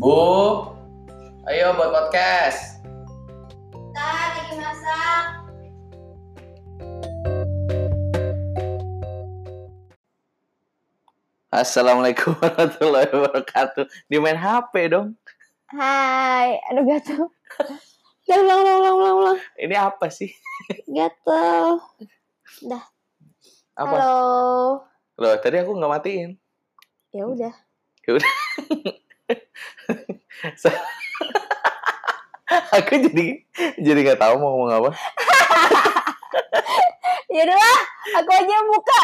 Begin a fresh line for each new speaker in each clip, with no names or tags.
Bu, ayo buat podcast.
Ntar lagi masak.
Assalamualaikum warahmatullahi wabarakatuh. Di main HP dong.
Hai, aduh gatel. Udah ulang, ulang, ulang, ulang, ulang.
Ini apa sih?
Gatel.
Apa?
Halo.
Loh, tadi aku nggak matiin.
Ya udah.
aku jadi jadi nggak tahu mau ngomong apa.
Ya udah aku aja yang buka.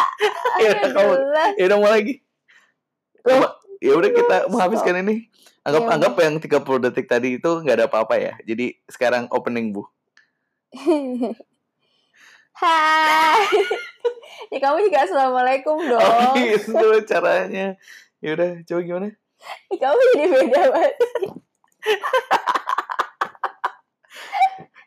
Ya udah, kamu- Ya udah mau lagi. Ya udah kita menghabiskan ini. Anggap
Ya
anggap yang 30 detik tadi itu nggak ada apa-apa ya. Jadi sekarang opening Bu.
Hai. ya kamu juga assalamualaikum dong.
Oh, gitu caranya. Ya udah, coba gimana?
Kamu jadi beda banget.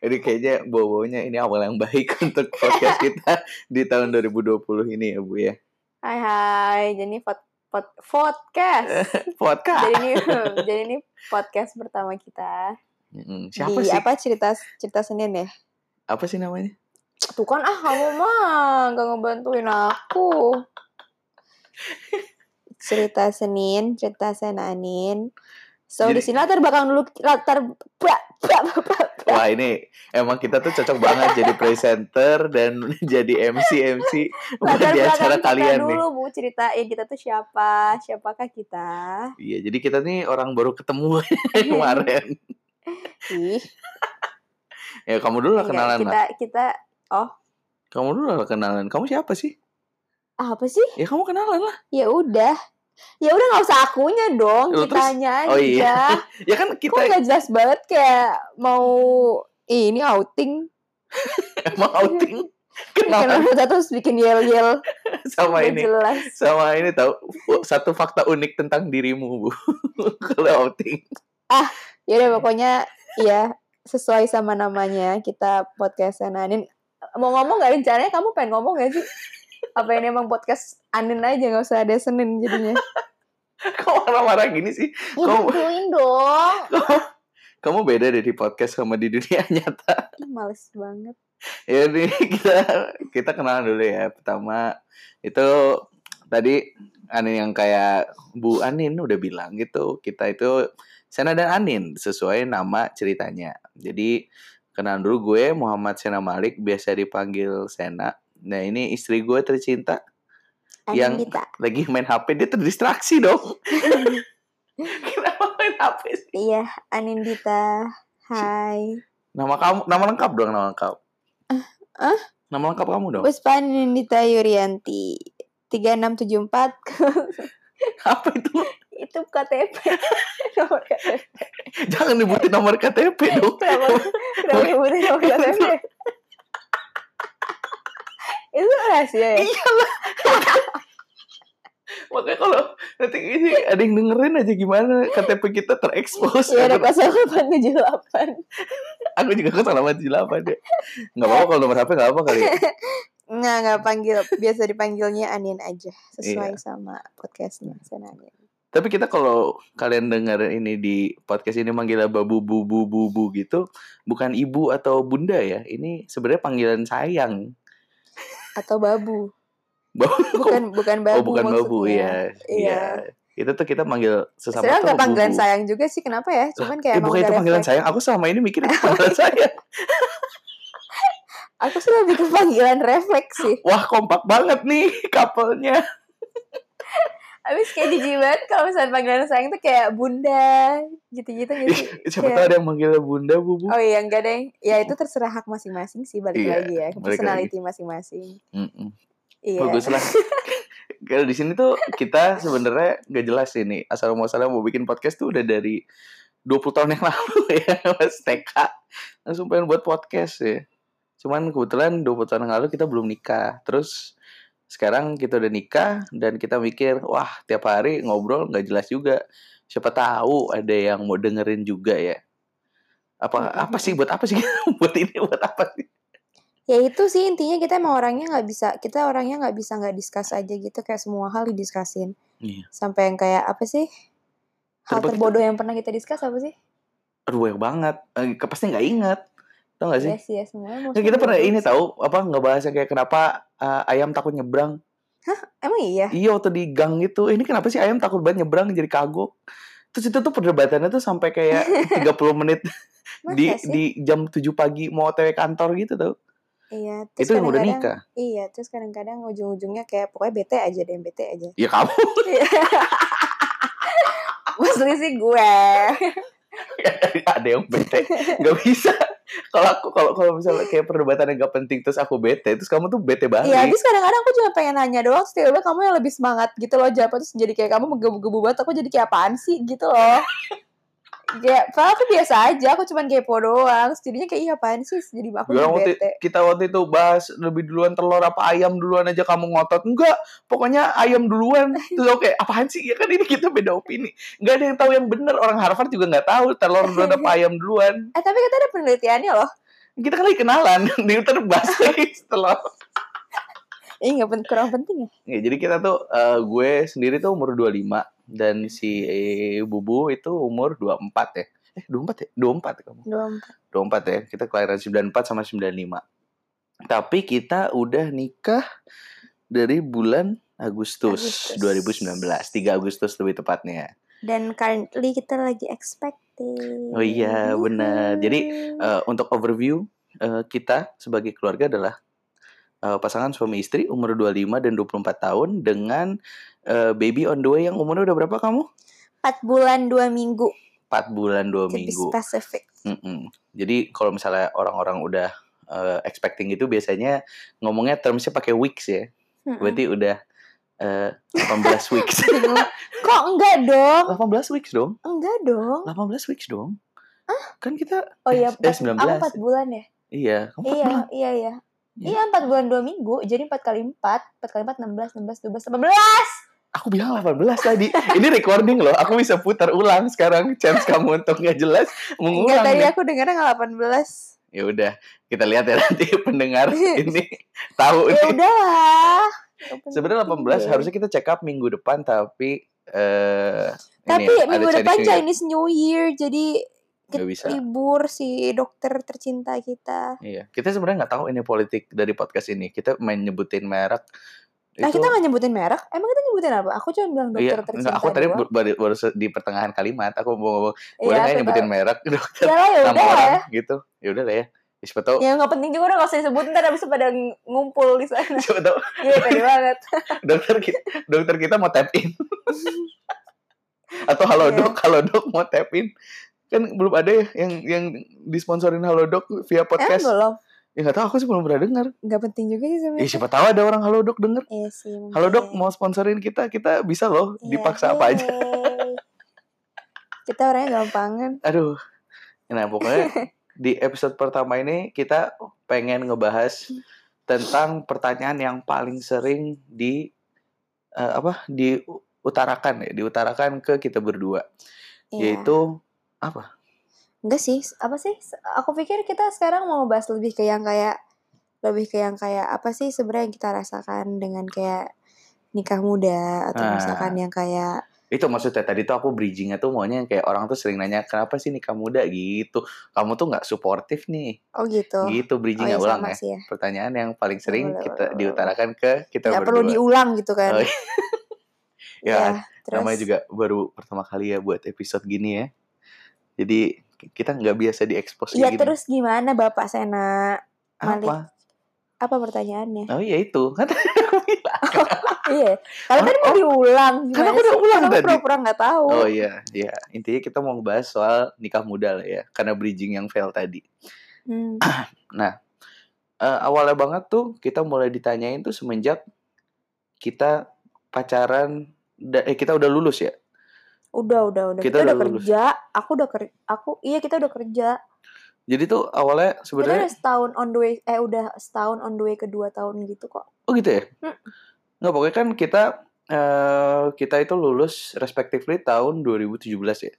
Jadi kayaknya bawa-bawanya ini awal yang baik untuk podcast kita di tahun 2020 ini ya Bu ya.
Hai hai, jadi pod, pod, podcast.
Podcast.
jadi ini jadi ini podcast pertama kita.
Siapa
di
sih?
apa cerita cerita Senin ya?
Apa sih namanya?
Tuh kan ah kamu mah gak ngebantuin aku. Cerita Senin, cerita Senanin. So
Jadi-
di sini latar belakang dulu latar bra.
Wah ini emang kita tuh cocok banget jadi presenter dan jadi MC MC buat di acara kalian nih.
dulu Bu ceritain kita tuh siapa, siapakah kita?
Iya, jadi kita nih orang baru ketemu kemarin.
Ih,
Ya kamu dulu lah
enggak,
kenalan
kita
lah.
kita
Kamu dulu lah kenalan. Kamu siapa sih?
apa sih?
Ya kamu kenalan lah.
Ya udah. Ya udah nggak usah akunya dong,
Loh, terus-
kitanya aja.
Oh iya. Ya kan
Kok
kita
nggak jelas banget kayak mau Ih, ini outing.
emang outing
Kenapa kita terus bikin yel-yel
sama ini.
jelas.
Sama ini tahu satu fakta unik tentang dirimu, Bu. Kalau outing.
Ya udah pokoknya ya sesuai sama namanya kita podcast Anin. Mau ngomong nggak rencananya kamu pengen ngomong gak sih? Apa ini emang podcast Anin aja nggak usah ada Senin jadinya?
Kok marah-marah gini sih? Kamu-
dong.
Kamu beda deh di podcast sama di dunia nyata.
Males banget.
Ya nih kita kita kenalan dulu ya. Pertama itu tadi Anin yang kayak Bu Anin udah bilang gitu. Kita itu Sena dan Anin sesuai nama ceritanya. Jadi kenalan dulu gue Muhammad Sena Malik biasa dipanggil Sena. Nah ini istri gue tercinta Yang-
Anin Dita.
lagi main HP dia terdistraksi dong. Kenapa main HP sih?
Iya, Anin Dita. Hai.
Nama kamu nama lengkap dong nama lengkap.
ah?
Nama lengkap kamu dong.
Puspa Nindita Yurianti 3674
Apa itu?
itu KTP nomor KTP
Jangan nyebutin nomor KTP dong.
kenapa kenapa nyebutin nomor KTP itu rahasia ya
Iyalah. Makanya kalau nanti ini ada yang dengerin aja gimana KTP kita terekspos.
ya ada pasal 878
Aku juga salah tujuh delapan deh. Nggak apa-apa kalau nomor HP nggak apa kali. ya.
nggak nggak panggil biasa dipanggilnya Anin aja sesuai
Iya.
sama podcastnya Senanin
Tapi kita kalau kalian denger ini di podcast ini manggilnya babu bu bu bu bu gitu, bukan ibu atau bunda ya. Ini sebenarnya panggilan sayang.
Atau babu
Babu.
bukan bukan babu
oh bukan babu ya.
Iya.
Itu tuh kita manggil sesama
Sebenarnya
tuh
nggak panggilan
bubu.
sayang juga sih kenapa ya cuman kayak
Eh, bukan itu panggilan
refleks.
sayang. Aku selama ini mikir itu panggilan sayang.
aku sih lebih ke panggilan refleks sih
Wah kompak banget nih couple-nya.
Abis kayak jijik banget kalau misalnya panggilan sayang tuh kayak bunda gitu-gitu gitu.
Siapa
Iya.
tahu ada yang manggilnya bunda bubu.
Oh iya enggak deh. Ya itu terserah hak masing-masing sih balik
Iya,
lagi ya. ke Personality masing-masing.
Mm-mm.
Iya.
Bagus lah. Kalau di sini tuh kita sebenarnya gak jelas ini asal muasalnya mau bikin podcast tuh udah dari 20 tahun yang lalu ya pas TK langsung pengen buat podcast ya. Cuman kebetulan 20 tahun yang lalu kita belum nikah. Terus sekarang kita udah nikah dan kita mikir wah tiap hari ngobrol nggak jelas juga. Siapa tahu ada yang mau dengerin juga ya. Apa apa sih buat apa sih buat ini buat apa sih?
Ya itu sih intinya kita emang orangnya nggak bisa kita orangnya nggak bisa nggak discuss aja gitu kayak semua hal didiskasin
Iya.
sampai yang kayak apa sih Hal
Terus-
terbodoh yang pernah kita discuss apa sih?
Aduh banyak banget. Eh, pasti nggak inget. Tau gak sih?
Iya sih, ya semuanya.
Kan kita pernah ini tahu apa ngebahas yang kayak kenapa eh, ayam takut nyebrang.
Emang iya?
Iya waktu di gang gitu. Ini kenapa sih ayam takut banget nyebrang jadi kagok. Terus itu tuh perdebatannya tuh sampai kayak 30 menit di
sih?
di jam 7 pagi mau otw kantor gitu tau.
Iya,
Itu yang udah nikah.
Iya, terus kadang-kadang ujung-ujungnya kayak pokoknya bete aja deh, bete aja.
Ya kamu
Maksudnya sih gue.
ada yang bete. Gak bisa. Kalau aku kalau kalau misalnya kayak perdebatan yang gak penting terus aku bete, terus kamu tuh bete banget.
Iya, habis kadang-kadang aku cuma pengen nanya doang, terus tiba-tiba kamu yang lebih semangat gitu loh jawab terus jadi kayak kamu menggebu-gebu banget, aku jadi kayak apaan sih gitu loh. Kayak, padahal aku biasa aja, aku cuma kepo doang, jadinya kayak iya apaan sih, jadi aku
Bilang waktu
bete.
kita waktu itu bahas lebih duluan telur apa ayam duluan aja kamu ngotot. Enggak pokoknya ayam duluan. Terus oke apaan sih? Ya kan ini kita beda opini. Nggak ada yang tahu yang bener. Orang Harvard juga nggak tahu telur duluan apa ayam duluan.
Eh tapi kita ada penelitiannya loh.
kita kan lagi kenalan di terbahas lagi setelah
Eh nggak pen kurang penting ya?
ya, jadi kita tuh eh, gue sendiri tuh umur 25 dan si Bubu itu umur 24 ya eh 24 ya 24 ya kamu
Dua
24 ya. Kita kelahiran 94 sama 95. Tapi kita udah nikah dari bulan Agustus,
Agustus.
2019. 3 Agustus lebih tepatnya.
Dan currently kita lagi expecting.
Oh iya, benar. Jadi, Eh, untuk overview, eh, kita sebagai keluarga adalah eh, pasangan suami istri umur 25 dan 24 tahun dengan eh, baby on the way yang umurnya udah berapa kamu?
4 bulan 2 minggu.
4 bulan 2
To be
minggu.
specific.
Mm-mm. Jadi kalau misalnya orang-orang udah eh, expecting itu biasanya ngomongnya termsnya pakai weeks ya.
Mm-mm.
Berarti udah eh 18 weeks.
Kok enggak dong?
18 weeks dong.
Enggak dong.
18 weeks dong. Kan kita
Oh iya,
eh,
empat-
19.
aku 4 bulan ya?
Iya, kamu
Iya,
14.
iya, iya.
Iya.
Iya, 4 bulan 2 minggu. Jadi 4 kali 4. 4 kali 4, 16, 16, 12, 18.
Aku bilang 18 tadi. Ini recording loh. Aku bisa putar ulang sekarang. Chance kamu untuk nggak jelas
Enggak,
mengulang.
tadi
nih.
aku dengarnya nggak 18.
Ya udah, kita lihat ya nanti pendengar ini tahu
Ya
nih.
udah lah.
Sebenarnya 18
Iya.
harusnya kita check up minggu depan tapi eh
Tapi
ini, ada
minggu depan. Chinese New Year. Jadi
Nggak bisa.
libur si dokter tercinta kita.
Iya, kita sebenarnya nggak tahu ini politik dari podcast ini. Kita main nyebutin merek.
Nah, kita nggak nyebutin merek. Emang kita nyebutin apa? Aku cuma bilang dokter
Iya,
tercinta
enggak, aku tadi baru, baru di pertengahan kalimat aku mau ngomong
Iya,
boleh nggak
aku
nyebutin
tahu.
merek dokter
Ya lah, ya
nama
lah
orang
ya.
gitu. Ya udah lah ya. Ya, Siapa tahu
Ya nggak penting juga udah nggak usah disebutin ntar abis itu pada ng- ngumpul di sana.
siapa tahu
Iya pede banget.
dokter kita dokter kita mau tap in. Atau halo
Iya.
dok, halo dok mau tap in. Kan belum ada ya yang yang disponsorin halo dok via podcast.
belum?
Ya nggak tahu aku sih belum pernah dengar.
Nggak penting juga sih
Ya
sebenarnya.
siapa tahu ada orang halo dok denger.
Iya sih.
Halo dok mau sponsorin kita, kita bisa loh
Iya,
dipaksa apa aja.
Kita orangnya gampangan.
Aduh. Nah, pokoknya di episode pertama ini kita pengen ngebahas tentang pertanyaan yang paling sering di eh, apa? diutarakan ya, diutarakan ke kita berdua,
Iya.
yaitu apa?
Enggak sih, apa sih? Aku pikir kita sekarang mau bahas lebih ke yang kayak lebih ke yang kayak apa sih sebenarnya yang kita rasakan dengan kayak nikah muda atau
Ah.
misalkan yang kayak
Itu maksudnya tadi tuh aku bridgingnya tuh maunya yang kayak orang tuh sering nanya kenapa sih nikah muda gitu. Kamu tuh nggak suportif nih.
oh gitu.
Gitu
Oh
bridgingnya
iya
ulang
sama
ya.
ya.
Pertanyaan yang paling sering
boleh,
kita
boleh,
diutarakan ke kita
Nggak perlu diulang gitu kan.
Oh, iya. Ya,
terus
namanya juga baru pertama kali ya buat episode gini ya. Jadi kita nggak biasa diekspos
Iya
gini.
terus gimana Bapak Sena? Malik.
apa?
Apa pertanyaannya?
Oh iya itu kan bilang.
iya. Kalau
Oh,
tadi mau
oh.
diulang
Kan
gimana
aku udah ulang
aku
tadi.
pura-pura nggak tahu.
Oh iya, iya. Intinya kita mau ngebahas soal nikah muda lah ya, karena bridging yang fail tadi.
Hmm.
Eh, awalnya banget tuh kita mulai ditanyain tuh semenjak kita pacaran, eh kita udah lulus ya.
Udah, udah, udah.
Kita
Kita, udah,
udah lulus.
kerja. Aku udah kerja. Aku iya kita udah kerja.
Jadi tuh awalnya
Kita
sebenarnya
udah setahun on the way. Eh udah setahun on the way ke dua tahun gitu kok.
Oh gitu ya?
Hmm.
Nggak, pokoknya kan kita eh kita itu lulus respectively tahun 2017 ya.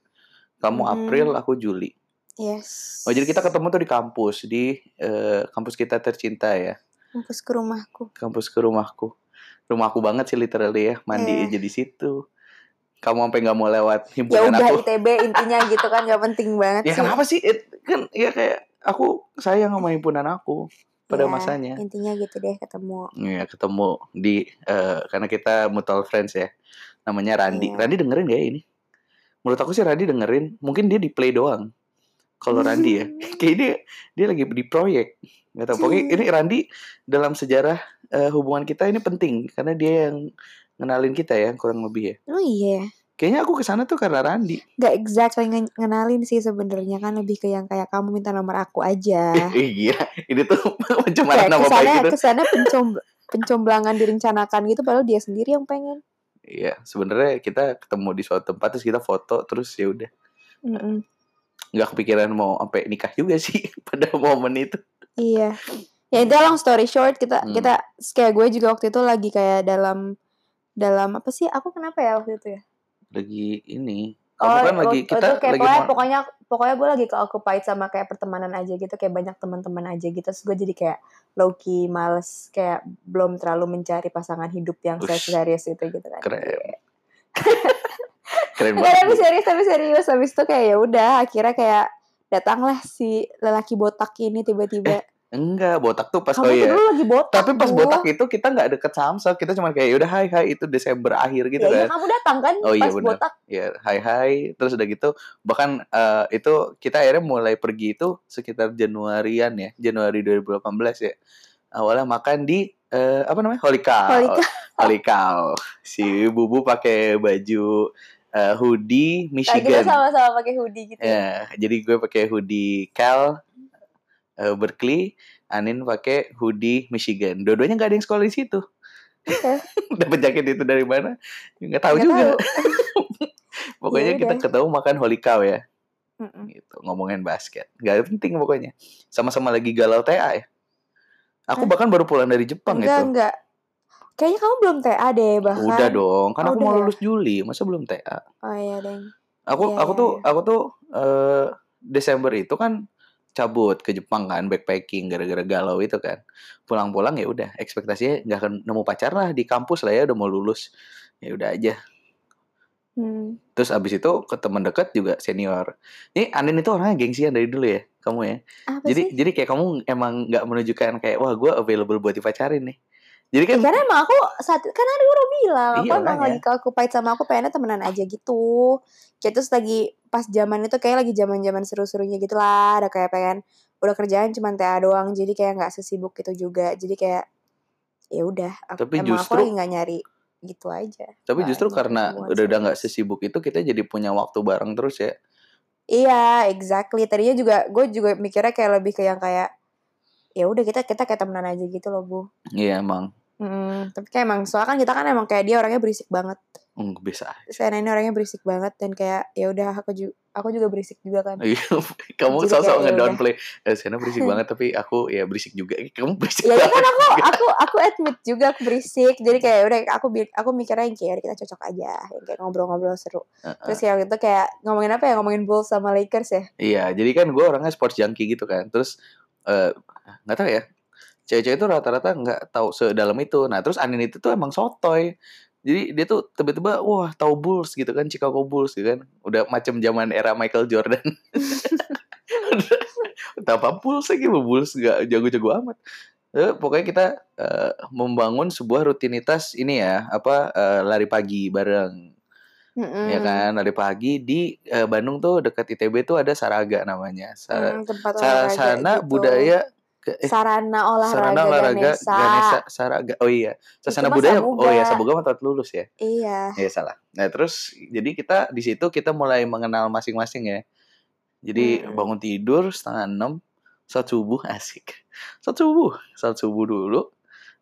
Kamu
Mhm.
April, aku Juli.
Yes.
Oh jadi kita ketemu tuh di kampus di eh, kampus kita tercinta ya,
kampus ke rumahku.
kampus ke rumahku. Rumahku banget sih literally ya, mandi
Iya.
aja di situ. Kamu sampai nggak mau lewat
ya
himpunan
udah
aku.
ITB intinya gitu kan gak penting banget
ya
sih.
kenapa sih? It- kan ya kayak aku sayang sama himpunan aku pada
Ya,
masanya.
intinya gitu deh ketemu.
Iya ketemu di eh, karena kita mutual friends ya namanya Randi.
Iya.
Randi dengerin gak ya ini? Menurut aku sih Randi dengerin mungkin dia di play doang. Kalau Randi ya kayak dia dia lagi di proyek. Nggak tahu pokoknya ini Randi dalam sejarah eh, hubungan kita ini penting karena dia yang ngenalin kita ya kurang lebih ya
oh iya
kayaknya aku ke sana tuh karena Randi
Gak exactly nge- ngenalin sih sebenarnya kan lebih ke yang kayak kamu minta nomor aku aja.
iya ini tuh pencemaran nama
ke sana
baik gitu
ke sana pencom pencomblangan direncanakan gitu padahal dia sendiri yang pengen.
iya sebenarnya kita ketemu di suatu tempat terus kita foto terus ya udah
Mm-mm.
nggak kepikiran mau sampai nikah juga sih pada momen itu
Iya. Ya itu long story short kita
Hmm.
kita kayak gue juga waktu itu lagi kayak dalam dalam apa sih? Aku kenapa ya waktu itu ya?
lagi ini. Kamu kan lagi
waktu
kita
itu kayak
lagi
pokoknya, pokoknya pokoknya gue lagi keoccupied sama kayak pertemanan aja gitu kayak banyak teman-teman aja gitu. Terus gue jadi kayak low key males kayak belum terlalu mencari pasangan hidup yang
Ush.
serius itu gitu kan.
keren. Keren
Enggak, tapi
banget.
serius tapi serius. Habis itu kayak ya udah akhirnya kayak datanglah si lelaki botak ini tiba-tiba
enggak botak tuh pas
kamu
oh
tuh
iya
dulu lagi botak
tapi pas
Bu.
botak itu kita nggak deket samsat kita cuma kayak udah hai hai itu Desember akhir gitu
ya, iya,
kan
kamu datang kan
Oh, iya,
pas
benar.
botak
ya hai hai terus udah gitu bahkan eh, itu kita akhirnya mulai pergi itu sekitar Januarian ya Januari 2018 ya awalnya makan di eh, apa namanya. Holy Cow. si bubu pakai baju eh, hoodie
Nah, kita
Michigan
sama-sama pakai hoodie gitu
Ya, jadi gue pakai hoodie Cal eh, Berkeley, Anin pakai hoodie Michigan. Dua-duanya nggak ada yang sekolah di situ.
Oke.
Dapat jaket itu dari mana? Nggak tahu
Nggak
juga.
tahu.
Pokoknya
Ya
kita
udah.
ketemu makan Holy Cow ya,
Mm-mm.
gitu. Ngomongin basket. Gak penting pokoknya. Sama-sama lagi galau TA ya. Aku
Hah?
bahkan baru pulang dari Jepang
enggak
itu.
enggak kayaknya kamu belum TA deh bahkan
Udah dong, kan
Oh,
aku mau
ya?
lulus Juli, masa belum TA?
oh iya deng
Aku
Iya,
aku
iya,
tuh
iya.
aku tuh eh, Desember itu kan cabut ke Jepang kan backpacking gara-gara galau itu kan. Pulang-pulang ya udah ekspektasinya nggak akan nemu pacar lah di kampus lah ya udah mau lulus. Ya udah aja.
Hmm.
terus abis itu ke teman dekat juga senior. Ini Anin itu orangnya gengsian dari dulu ya kamu ya.
Apa
jadi
sih?
jadi kayak kamu emang nggak menunjukkan kayak wah gue available buat dipacarin nih jadi kan
karena emang aku saat kan gue udah bilang aku
Iya,
emang
makanya.
lagi keoccupied sama aku pengennya temenan aja gitu kayak terus lagi pas zaman itu kayak lagi zaman zaman seru-serunya gitu lah ada kayak pengen udah kerjaan cuma TA doang jadi kayak nggak sesibuk itu juga jadi kayak ya udah aku-
Tapi
emang aku
justru-
lagi nggak nyari gitu aja
tapi justru
nyari
karena udah udah nggak sesibuk itu kita jadi punya waktu bareng terus ya
Iya, exactly. Tadinya juga gue juga mikirnya kayak lebih ke yang kayak ya udah kita kita kayak temenan aja gitu loh, Bu.
iya emang
Hmm, tapi kayak emang soalnya kan kita kan emang kayak dia orangnya berisik banget.
Hmm, bisa
Saya ini orangnya berisik banget dan kayak ya udah aku juga aku juga berisik juga kan.
Iya, kamu sosok
ya
ngedownplay. Eh, Sena berisik banget tapi aku ya berisik juga. Kamu berisik
Ya, ya kan aku aku aku admit juga aku berisik. Jadi kayak udah aku aku mikirnya yang kayak kita cocok aja, yang kayak ngobrol-ngobrol seru.
Heeh.
Terus kayak gitu kayak ngomongin apa ya? Ngomongin Bulls sama Lakers ya.
Iya, jadi kan gue orangnya sports junkie gitu kan. Terus eh, nggak tahu ya. Cewek-cewek itu rata-rata nggak tahu sedalam itu. Nah, terus Anin itu tuh emang sotoy. Jadi dia tuh tiba-tiba wah tahu Bulls gitu kan, Chicago Bulls gitu kan. Udah macam zaman era Michael Jordan. Apa Bulls lagi Bulls nggak jago-jago amat. Eh, pokoknya kita eh, membangun sebuah rutinitas ini ya, apa eh, lari pagi bareng.
Mm-mm.
ya kan lari pagi di Bandung tuh dekat ITB tuh ada Saraga namanya Sar-
Hmm, tempat
sana
gitu.
budaya eh,
sarana olahraga,
sarana olahraga
Ganesa.
Ganesa Saraga oh iya Sasana
mah
budaya
Sabuga.
oh iya Sabuga mah lulus ya
Iya.
ya salah nah terus jadi kita di situ kita mulai mengenal masing-masing ya jadi
Mm-mm.
bangun tidur setengah enam saat subuh asik saat subuh saat subuh dulu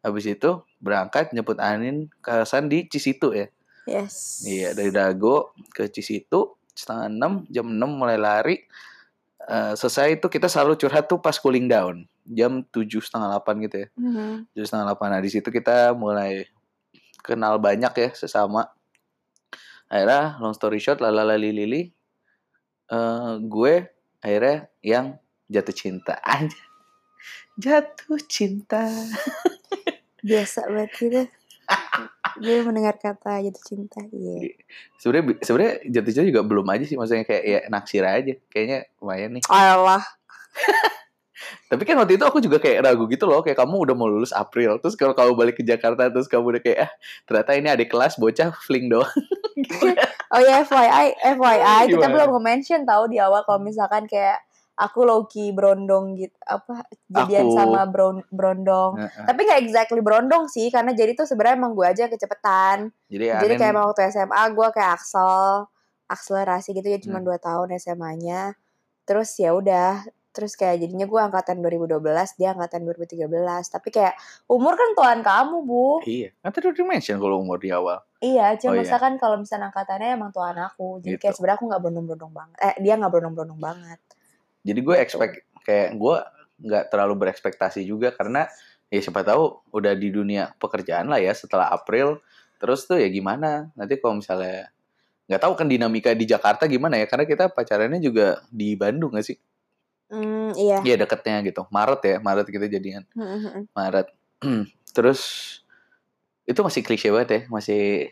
habis itu berangkat nyebut Anin ke San di Cisitu ya
Yes.
Iya dari Dago ke Cisitu setengah enam jam enam mulai lari Eh, selesai itu kita selalu curhat tuh pas cooling down jam tujuh setengah delapan gitu ya.
Mhm.
tujuh setengah delapan. Nah di situ kita mulai kenal banyak ya sesama. Akhirnya long story short lalala lili eh gue akhirnya yang jatuh cinta. Aja jatuh cinta.
Biasa banget gitu. Gue mendengar kata jatuh cinta. Iya.
sebenarnya bi- sebenarnya jatuh cinta juga belum aja sih maksudnya kayak ya naksir aja kayaknya lumayan nih
Allah.
tapi kan waktu itu aku juga kayak ragu gitu loh kayak kamu udah mau lulus April terus kalau kamu balik ke Jakarta terus kamu udah kayak ah ternyata ini adik kelas bocah fling doang gitu ya.
Oh ya FYI, FYI kita belum nge-mention tahu di awal kalau misalkan kayak aku Loki brondong gitu apa jadian
Aku.
sama bron brondong.
Heeh.
Tapi nggak exactly brondong sih karena jadi tuh sebenarnya emang gue aja yang kecepatan.
jadi
Jadi kayak emang waktu SMA gue kayak Axel akselerasi gitu ya cuma
Hmm.
2 tahun SMA-nya. Terus ya udah terus kayak jadinya gue angkatan 2012 dia angkatan 2013 tapi kayak umur kan tuan kamu bu
iya kan tadi udah mention kalau umur di awal
Iya, cuma
Oh, iya.
misalkan kalau misalnya angkatannya emang tuan aku. Jadi
Gitu.
kayak sebenarnya aku nggak berondong-berondong banget. Eh, dia nggak berondong-berondong banget.
Jadi gue expect kayak gue nggak terlalu berekspektasi juga karena ya siapa tahu udah di dunia pekerjaan lah ya setelah April terus tuh ya gimana? Nanti kalau misalnya nggak tahu kan dinamika di Jakarta gimana ya? Karena kita pacarannya juga di Bandung gak sih?
Hmm, iya.
Iya deketnya gitu. Maret ya Maret kita jadian. Maret. Terus itu masih klise banget ya masih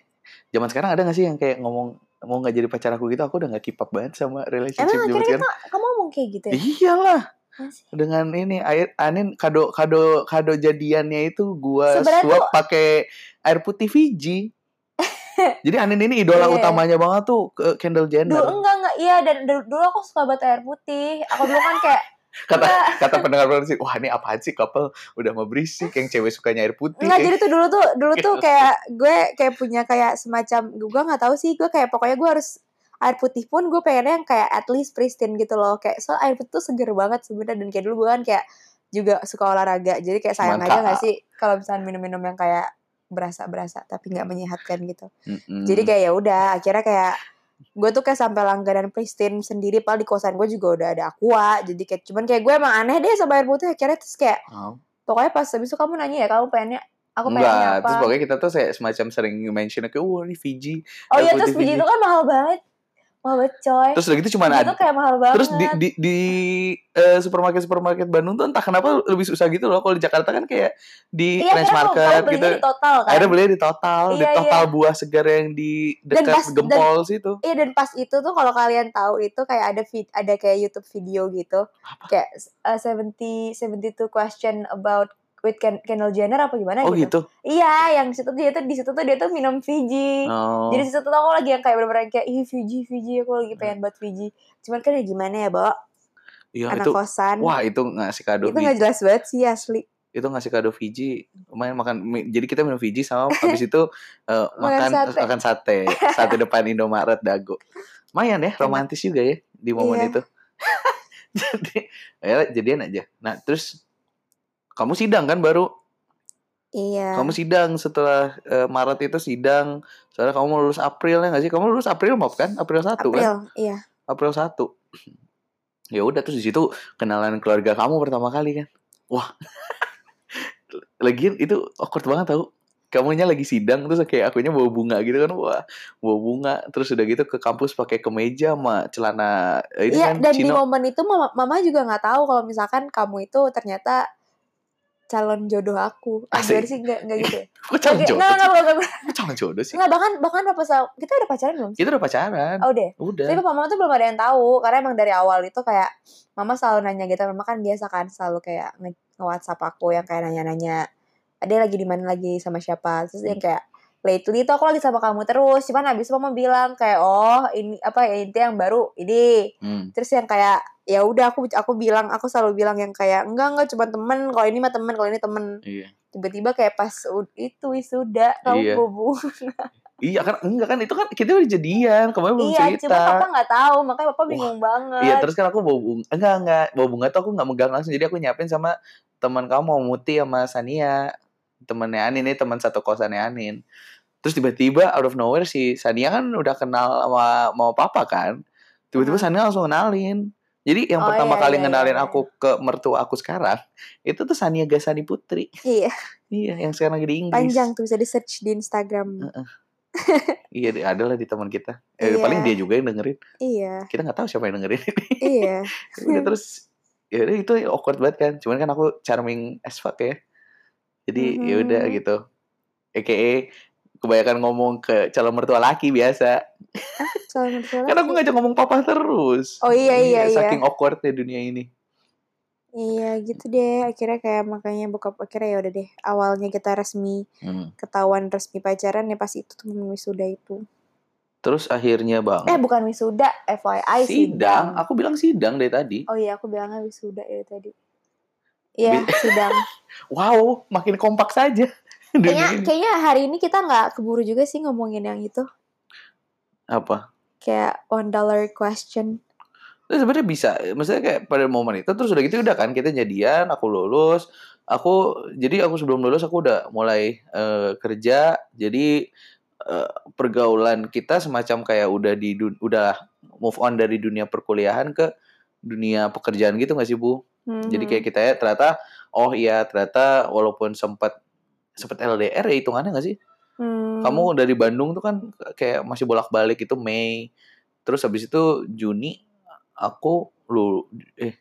zaman sekarang ada gak sih yang kayak ngomong mau nggak jadi pacar aku? Gitu aku udah nggak keep up banget sama relationship
Emang akhirnya kita, kamu ngomong kayak gitu ya?
iyalah
Masih.
dengan ini air anin kado kado kado jadiannya itu gua
Sebenarnya
suap pakai air putih Fiji jadi anin ini idola
Iya.
utamanya banget tuh ke Kendall Jenner
Dulu enggak enggak iya dan dulu, aku suka banget air putih. Aku dulu kan kayak
kata
enggak
kata pendengar pendengar sih wah ini apaan sih couple udah mau berisik yang cewek sukanya air putih
enggak
kayak-
jadi tuh dulu tuh dulu tuh kayak gue kayak punya kayak semacam gue nggak tahu sih gue kayak pokoknya gue harus air putih pun gue pengennya yang kayak at least pristine gitu loh kayak so air putih tuh seger banget sebenarnya dan kayak dulu gue kan kayak juga suka olahraga jadi kayak sayang
Mantap.
aja gak sih kalau misalnya minum-minum yang kayak berasa berasa tapi nggak menyehatkan gitu
Mm-mm.
Jadi kayak ya udah akhirnya kayak gue tuh kayak sampai langganan Pristine sendiri padahal di kosan gue juga udah ada aqua jadi kayak cuman kayak gue emang aneh deh sama air putih akhirnya terus kayak
Oh.
pokoknya pas habis itu kamu nanya ya kamu pengennya aku pengennya
Enggak,
apa
terus pokoknya kita tuh kayak semacam sering mention kayak, wah ini Fiji.
oh iya terus
Fiji."
itu kan mahal banget mahal coy
Terus udah gitu cuma ada.
itu kayak mahal banget
Terus di di, di eh, supermarket supermarket Bandung tuh entah kenapa lebih susah gitu loh. Kalau di Jakarta kan kayak di
iya karena kamu,
Market gitu.
di total kan
Akhirnya belinya di total, di
Iya,
total buah segar yang di
Dan
dekat
pas-
gempol situ.
Iya dan pas itu tuh kalau kalian tahu itu kayak ada vid ada kayak YouTube video gitu kayak uh, 70 72 question about with Ken- Kendall Jenner apa gimana
Oh
gitu.
gitu.
Iya, yang situ dia tuh di situ tuh dia tuh minum Fiji.
Oh.
Jadi di situ tuh aku lagi yang kayak bener-bener kayak ih Fiji Fiji aku lagi pengen buat Fiji. Cuman kan ya gimana ya, Bo?
Iya
Anak
itu.
kosan.
Wah, itu ngasih kado
itu nggak jelas banget sih asli.
Itu ngasih kado Fiji. Lumayan makan jadi kita minum Fiji sama habis itu
Makan
makan
sate.
makan sate. Sate depan Indomaret Dago. Lumayan ya, romantis juga ya di momen
Iya.
itu. jadi ya jadian aja. Nah, terus kamu sidang kan baru?
Iya.
kamu sidang setelah eh, Maret itu sidang. Soalnya kamu mau lulus April ya nggak sih? Kamu lulus April mau kan? April 1
April,
kan
iya.
April 1 ya udah terus di situ kenalan keluarga kamu pertama kali kan? Wah. Lagian itu awkward banget tau. Kamunya lagi sidang terus kayak akunya bawa bunga gitu kan? Wah bawa bunga. Terus udah gitu ke kampus pakai kemeja sama celana eh, ini
Iya,
kan
dan di
chino
momen itu mama, mama juga nggak tahu kalau misalkan kamu itu ternyata calon jodoh aku.
Asik.
sih nggak nggak gitu. ya?
kok calon jodoh
nggak,
sih?
nggak, nggak, nggak,
Kok calon jodoh sih
nggak, bahkan bahkan sama kita udah pacaran belum? sih?
kita udah pacaran
Oh deh.
udah
Tapi papa mama tuh belum ada yang tahu karena emang dari awal itu kayak mama selalu nanya gitu. Mama kan biasa kan selalu kayak nge, WhatsApp aku yang kayak nanya-nanya ada lagi di mana lagi sama siapa. Terus yang kayak lately itu aku lagi sama kamu terus. Cuman habis mama bilang kayak oh ini apa ya intinya yang baru ini.
Hmm.
Terus yang kayak ya udah aku aku bilang aku selalu bilang yang kayak enggak enggak cuma temen kalau ini mah temen kalau ini temen
iya
tiba-tiba kayak pas itu wisuda kamu
Iya.
bobo
Iya kan enggak kan itu kan kita udah jadian kemarin belum
iya
cerita.
cuma papa nggak tahu makanya papa
Wah,
bingung banget
Iya terus kan aku bawa bunga enggak enggak bawa bunga tuh aku nggak megang langsung jadi aku nyiapin sama teman kamu Muti sama Sania temannya Anin nih teman satu kosannya Anin. Terus tiba-tiba out of nowhere si Sania kan udah kenal sama mau papa kan. Tiba-tiba
Aha.
Sania langsung kenalin. Jadi yang
Oh,
pertama
iya,
kali
iya,
ngenalin
iya,
aku ke mertua aku sekarang itu tuh Sania Gasani Putri.
iya
Iya yang sekarang lagi di Inggris.
panjang tuh bisa di search di Instagram
Iya ada lah di teman kita. Eh,
Iya.
Paling dia juga yang dengerin.
iya
Kita nggak tahu siapa yang dengerin.
iya
Ya udah terus ya udah itu awkward banget kan cuman kan aku charming as fuck ya jadi ya udah
Mhm.
gitu EKE kebanyakan ngomong ke calon mertua laki biasa.
Calon mertua
Kan aku
laki.
ngajak ngomong papa terus.
Oh iya, iya, iya.
Saking awkwardnya dunia ini.
Iya gitu deh. Akhirnya kayak makanya buka akhirnya ya udah deh. Awalnya kita resmi
Hmm.
ketahuan resmi pacaran ya pas itu tuh wisuda itu.
Terus akhirnya bang.
Eh bukan wisuda, FYI
sidang.
sidang.
Aku bilang sidang dari tadi.
Oh iya aku bilangnya wisuda ya tadi. Iya sidang.
Wow, makin kompak saja.
kayaknya kayaknya hari ini kita nggak keburu juga sih ngomongin yang itu.
Apa?
Kayak one dollar question.
Itu sebenarnya bisa. Maksudnya kayak pada momen itu terus udah gitu udah kan kita jadian, aku lulus. Aku jadi aku sebelum lulus aku udah mulai eh, kerja. Jadi eh, pergaulan kita semacam kayak udah di udah move on dari dunia perkuliahan ke dunia pekerjaan gitu gak sih Bu? Jadi
Mhm.
kayak kita ya ternyata oh iya ternyata walaupun sempat sempat LDR ya hitungannya gak sih?
Hmm.
Kamu dari Bandung tuh kan kayak masih bolak-balik itu Mei. Terus habis itu Juni aku lu eh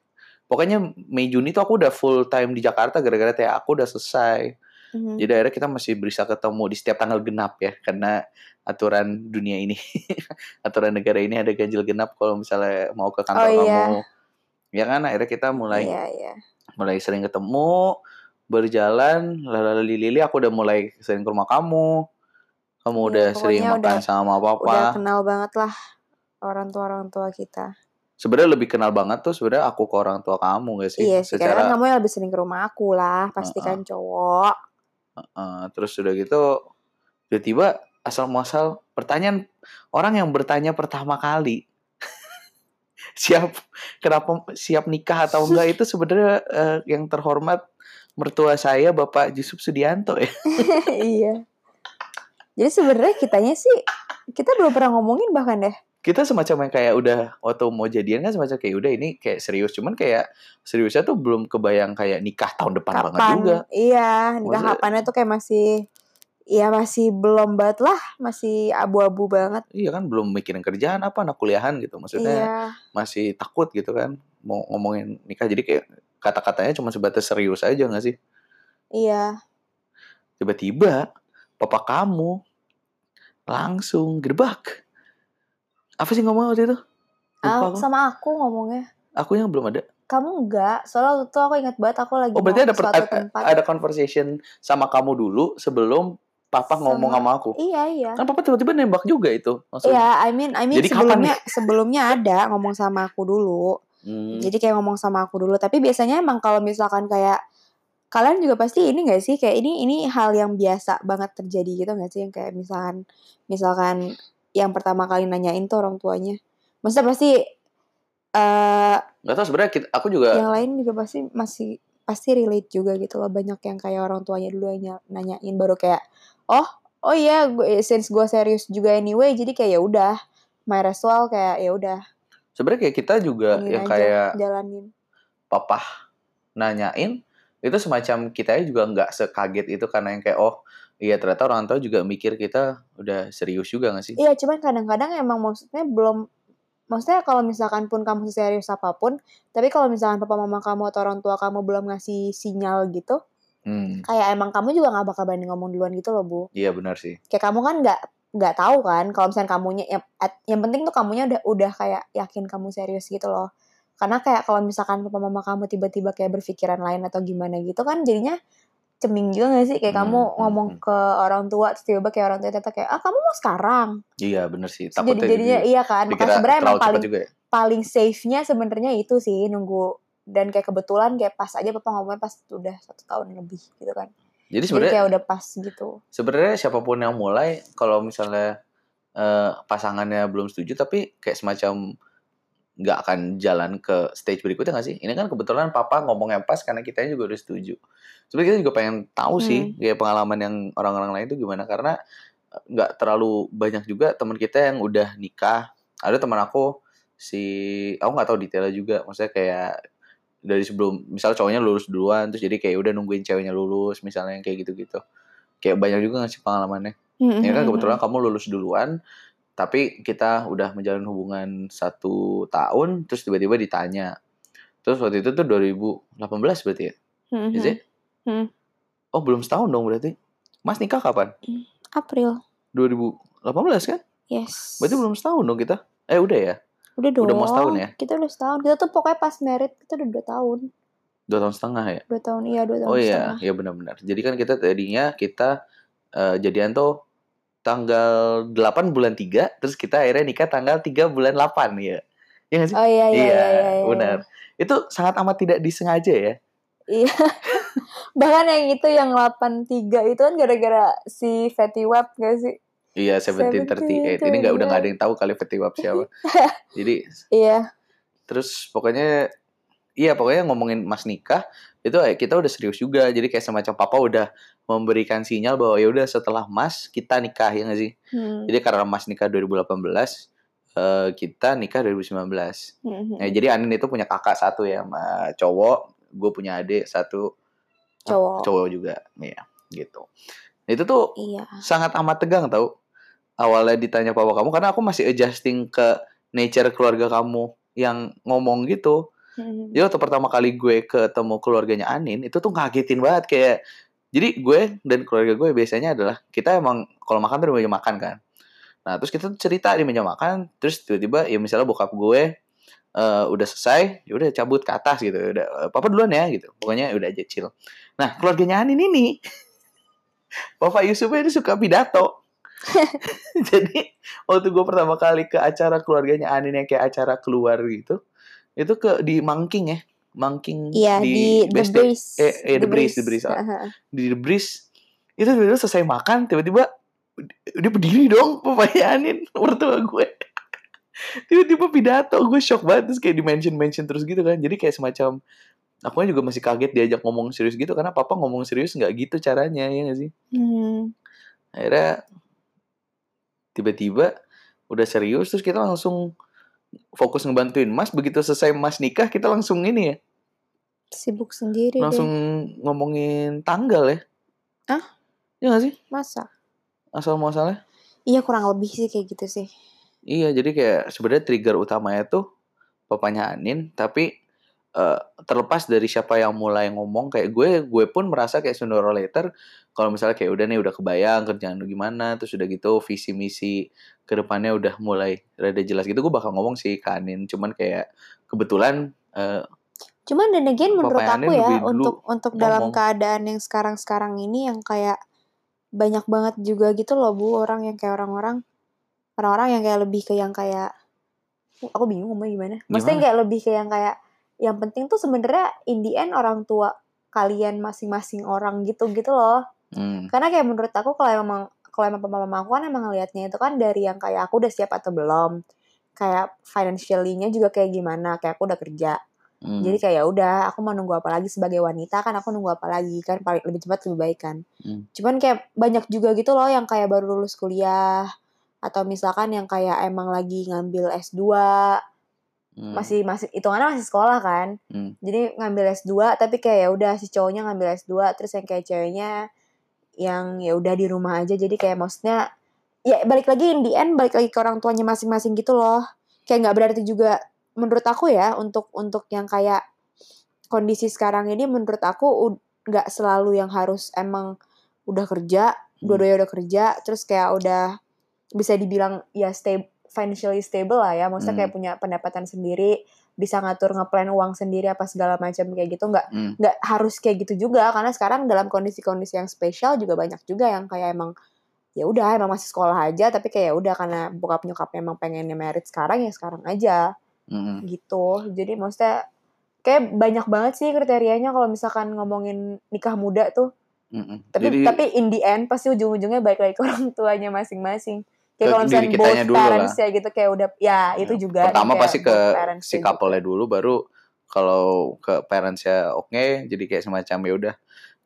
pokoknya Mei Juni tuh aku udah full time di Jakarta gara-gara teh aku udah selesai.
Mhm.
Jadi akhirnya kita masih bisa ketemu di setiap tanggal genap ya karena aturan dunia ini. aturan negara ini ada ganjil genap kalau misalnya mau ke kantor
Oh, iya.
Ya kan akhirnya kita mulai
Iya iya.
mulai sering ketemu berjalan lalali lili aku udah mulai sering ke rumah kamu kamu
Iya,
udah sering makan
udah-
sama
Udah
papa
kenal banget lah orang tua orang tua kita.
sebenarnya lebih kenal banget tuh sebenarnya aku ke orang tua kamu gak sih
Iya sih, karena kan
secara
kamu yang lebih sering ke rumah aku lah, pasti kan cowok.
eh, terus udah gitu tiba-tiba asal muasal pertanyaan orang yang bertanya pertama kali siap kenapa siap nikah atau enggak itu sebenarnya eh, yang terhormat mertua saya Bapak Yusuf Sudianto ya
iya. Jadi sebenarnya kitanya sih kita belum pernah ngomongin bahkan deh.
kita semacam yang kayak udah waktu mau jadian kan semacam kayak udah ini kayak serius cuman kayak seriusnya tuh belum kebayang kayak nikah tahun depan banget
Kapan?
juga
Iya, nikah
Maksudnya-
kapannya tuh kayak masih Iya masih belum banget lah, masih abu-abu banget.
iya kan belum mikirin kerjaan apa anak kuliahan gitu maksudnya
Iya,
masih takut gitu kan mau ngomongin nikah jadi kayak kata-katanya cuma sebatas serius aja gak sih
iya.
tiba-tiba papa kamu langsung gerbak apa sih ngomong waktu itu Lupa aku.
sama aku ngomongnya.
aku yang belum ada
Kamu enggak, soalnya waktu itu aku ingat banget aku lagi
oh berarti
mau
ada per- ada,
tempat.
ada conversation sama kamu dulu sebelum papa ngomong
Sama-
aku.
Iya, iya.
kan papa tiba-tiba nembak juga itu maksudnya.
Iya, I mean, I mean
Jadi kapan
sebelumnya sebelumnya ada ngomong sama aku dulu.
Hmm,
Jadi kayak ngomong sama aku dulu. Tapi biasanya emang kalau misalkan kayak kalian juga pasti ini gak sih? Kayak ini ini hal yang biasa banget terjadi gitu gak sih? Yang kayak misalkan misalkan yang pertama kali nanyain tuh orang tuanya. Maksudnya pasti eh
nggak tahu sebenarnya kita- aku juga
yang lain juga pasti masih pasti relate juga gitu loh. Banyak yang kayak orang tuanya dulu yang ny- nanyain baru kayak oh oh iya gue since gue serius juga anyway jadi kayak ya udah my well kayak ya udah.
Sebenarnya kayak kita juga
iniin
yang
aja,
kayak
jalanin.
papa nanyain itu semacam kita juga nggak sekaget itu karena yang kayak oh iya ternyata orang tua juga mikir kita udah serius juga gak sih?
Iya, cuman kadang-kadang emang maksudnya belum maksudnya kalau misalkan pun kamu serius apa pun, tapi kalau misalkan papa mama kamu atau orang tua kamu belum ngasih sinyal gitu,
hmm,
kayak emang kamu juga nggak bakal berani ngomong duluan gitu loh, Bu.
iya benar sih
Kayak kamu kan nggak nggak tahu kan kalau misalkan kamunya yang, at- yang penting tuh kamunya udah udah kayak yakin kamu serius gitu loh. Karena kayak kalau misalkan papa mama kamu tiba-tiba kayak berpikiran lain atau gimana gitu kan jadinya ceming juga gak sih kayak
Hmm,
kamu
hmm,
ngomong
hmm.
ke orang tua terus tiba-tiba kayak orang tua ternyata kayak ah kamu mau sekarang
iya benar sih takutnya
jadi jadinya iya kan makanya sebenarnya emang paling
juga ya
paling safe nya sebenarnya itu sih nunggu dan kayak kebetulan kayak pas aja papa ngomongnya pas udah satu tahun lebih gitu kan
jadi sebenarnya
kayak udah pas gitu
sebenarnya siapa pun yang mulai kalau misalnya eh, pasangannya belum setuju tapi kayak semacam nggak akan jalan ke stage berikutnya nggak sih? Ini kan kebetulan papa ngomong yang pas karena kita juga udah setuju. Sebenarnya kita juga pengen tahu sih kayak pengalaman yang orang-orang lain itu gimana karena eh, nggak terlalu banyak juga teman kita yang udah nikah. Ada teman aku si aku nggak tahu detailnya juga. Maksudnya kayak dari sebelum misal cowoknya lulus duluan terus jadi kayak udah nungguin ceweknya lulus misalnya yang kayak gitu-gitu. Kayak banyak juga nggak sih pengalamannya? Ini kan kebetulan kamu lulus duluan, tapi kita udah menjalin hubungan satu tahun, terus tiba-tiba ditanya. Terus waktu itu tuh 2018 berarti ya? Is it?
Hmm.
Oh belum setahun dong berarti. Mas nikah kapan?
April
2018 kan?
Yes.
Berarti belum setahun dong kita. Eh udah ya?
Udah dong.
udah mau setahun ya?
Kita udah setahun. Kita tuh pokoknya pas merit kita udah dua tahun.
Dua tahun setengah ya?
Dua tahun iya dua tahun
Oh iya,
setengah.
ya benar-benar. Jadi kan kita tadinya kita eh, jadian tuh tanggal 8 bulan 3, terus kita akhirnya nikah tanggal 3 bulan 8 ya. Iya nggak sih?
Oh iya iya iya iya. iya.
benar. Itu sangat amat tidak disengaja ya.
Iya. Bahkan yang itu yang 83 itu kan gara-gara si Fatty Wap gak sih?
Iya, 1738. Ini nggak udah nggak ada yang tahu kali Fatty Wap siapa. Jadi
Iya.
terus pokoknya iya pokoknya ngomongin mas nikah itu eh, kita udah serius juga. Jadi kayak semacam papa udah memberikan sinyal bahwa ya udah setelah mas kita nikah ya nggak sih?
Hmm.
Jadi karena mas nikah 2018 eh, kita nikah 2019.
Hmm.
Nah, jadi Anin itu punya kakak satu ya sama cowok, gue punya adik satu
Cowok.
cowok juga, ya gitu. Itu tuh
Iya.
sangat amat tegang tau. Awalnya ditanya papa kamu karena aku masih adjusting ke nature keluarga kamu yang ngomong gitu.
Hmm.
Jadi waktu pertama kali gue ketemu keluarganya Anin itu tuh ngagetin banget kayak jadi gue dan keluarga gue biasanya adalah kita emang kalau makan tuh di meja makan kan. Nah terus kita tuh cerita di meja makan terus tiba-tiba ya misalnya bokap gue eh, udah selesai ya udah cabut ke atas gitu udah "Eh, papa duluan ya gitu pokoknya udah aja chill. Nah keluarganya Anin ini Bapak Yusuf ini suka pidato. Jadi waktu gue pertama kali ke acara keluarganya Anin yang kayak acara keluar gitu, itu ke di Mangking ya, Mangking
Iya di, The
BSD.
Breeze.
eh, eh, The Breeze, The Breeze, ah.
Aha.
di The Breeze itu tiba-tiba selesai makan tiba-tiba dia berdiri dong papanya Anin mertua gue tiba-tiba pidato gue shock banget terus kayak di mention mention terus gitu kan jadi kayak semacam aku juga masih kaget diajak ngomong serius gitu karena papa ngomong serius nggak gitu caranya ya nggak sih
Hmm.
akhirnya tiba-tiba udah serius terus kita langsung fokus ngebantuin mas begitu selesai mas nikah kita langsung ini ya
Sibuk sendiri
langsung
deh.
ngomongin tanggal ya
Hah?
ya gak sih
Masa?
asal muasalnya
Iya kurang lebih sih kayak gitu sih.
iya jadi kayak sebenarnya trigger utamanya tuh papanya Anin tapi eh, terlepas dari siapa yang mulai ngomong kayak gue gue pun merasa kayak sooner or later kalau misalnya kayak udah nih udah kebayang kerjaan lu gimana terus udah gitu visi misi ke depannya udah mulai rada jelas gitu gue bakal ngomong sih ke Anin cuman kayak kebetulan eh,
Cuman dan again menurut aku ya untuk untuk dalam
ngomong.
keadaan yang sekarang-sekarang ini yang kayak banyak banget juga gitu loh bu orang yang kayak orang-orang orang-orang yang kayak lebih ke yang kayak aku bingung ngomongnya gimana. Maksudnya
Gimana?
kayak lebih ke yang kayak yang penting tuh sebenarnya in the end orang tua kalian masing-masing orang gitu gitu loh.
hmm,
Karena kayak menurut aku kalau emang kalau emang papa mama aku kan emang ngelihatnya itu kan dari yang kayak aku udah siap atau belum. Kayak financially-nya juga kayak gimana, kayak aku udah kerja.
hmm,
Jadi kayak ya udah, aku mau nunggu apa lagi sebagai wanita kan aku nunggu apa lagi kan paling lebih cepat lebih baik kan.
Hmm.
Cuman kayak banyak juga gitu loh yang kayak baru lulus kuliah atau misalkan yang kayak emang lagi ngambil S2
hmm,
masih masih hitungannya masih sekolah kan.
hmm,
Jadi ngambil S2 tapi kayak ya udah si cowoknya ngambil S2 terus yang kayak ceweknya yang ya udah di rumah aja jadi kayak maksudnya ya balik lagi in the end balik lagi ke orang tuanya masing-masing gitu loh. Kayak nggak berarti juga menurut aku ya untuk untuk yang kayak kondisi sekarang ini menurut aku nggak selalu yang harus emang udah kerja,
Hmm.
dua-duanya udah kerja, terus kayak udah bisa dibilang ya stay financially stable lah ya, maksudnya
Hmm.
kayak punya pendapatan sendiri, bisa ngatur ngeplan uang sendiri apa segala macam kayak gitu. Nggak
hmm,
nggak harus kayak gitu juga karena sekarang dalam kondisi-kondisi yang spesial juga banyak juga yang kayak emang ya udah emang masih sekolah aja tapi kayak ya udah karena bokap nyokapnya emang pengennya merit sekarang ya sekarang aja.
Hmm,
gitu. Jadi maksudnya kayak banyak banget sih kriterianya kalau misalkan ngomongin nikah muda tuh.
Hmm, hmm.
tapi
Jadi
tapi in the end pasti ujung-ujungnya balik lagi ke orang tuanya masing-masing Kayak kalau
kitanya
both
dulu lah.
parents ya gitu kayak udah ya itu
Ya,
juga
pertama
kayak
pasti ke
parents
si
kayak
couple-nya dulu baru kalau ke parentsnya oke jadi kayak semacam ya udah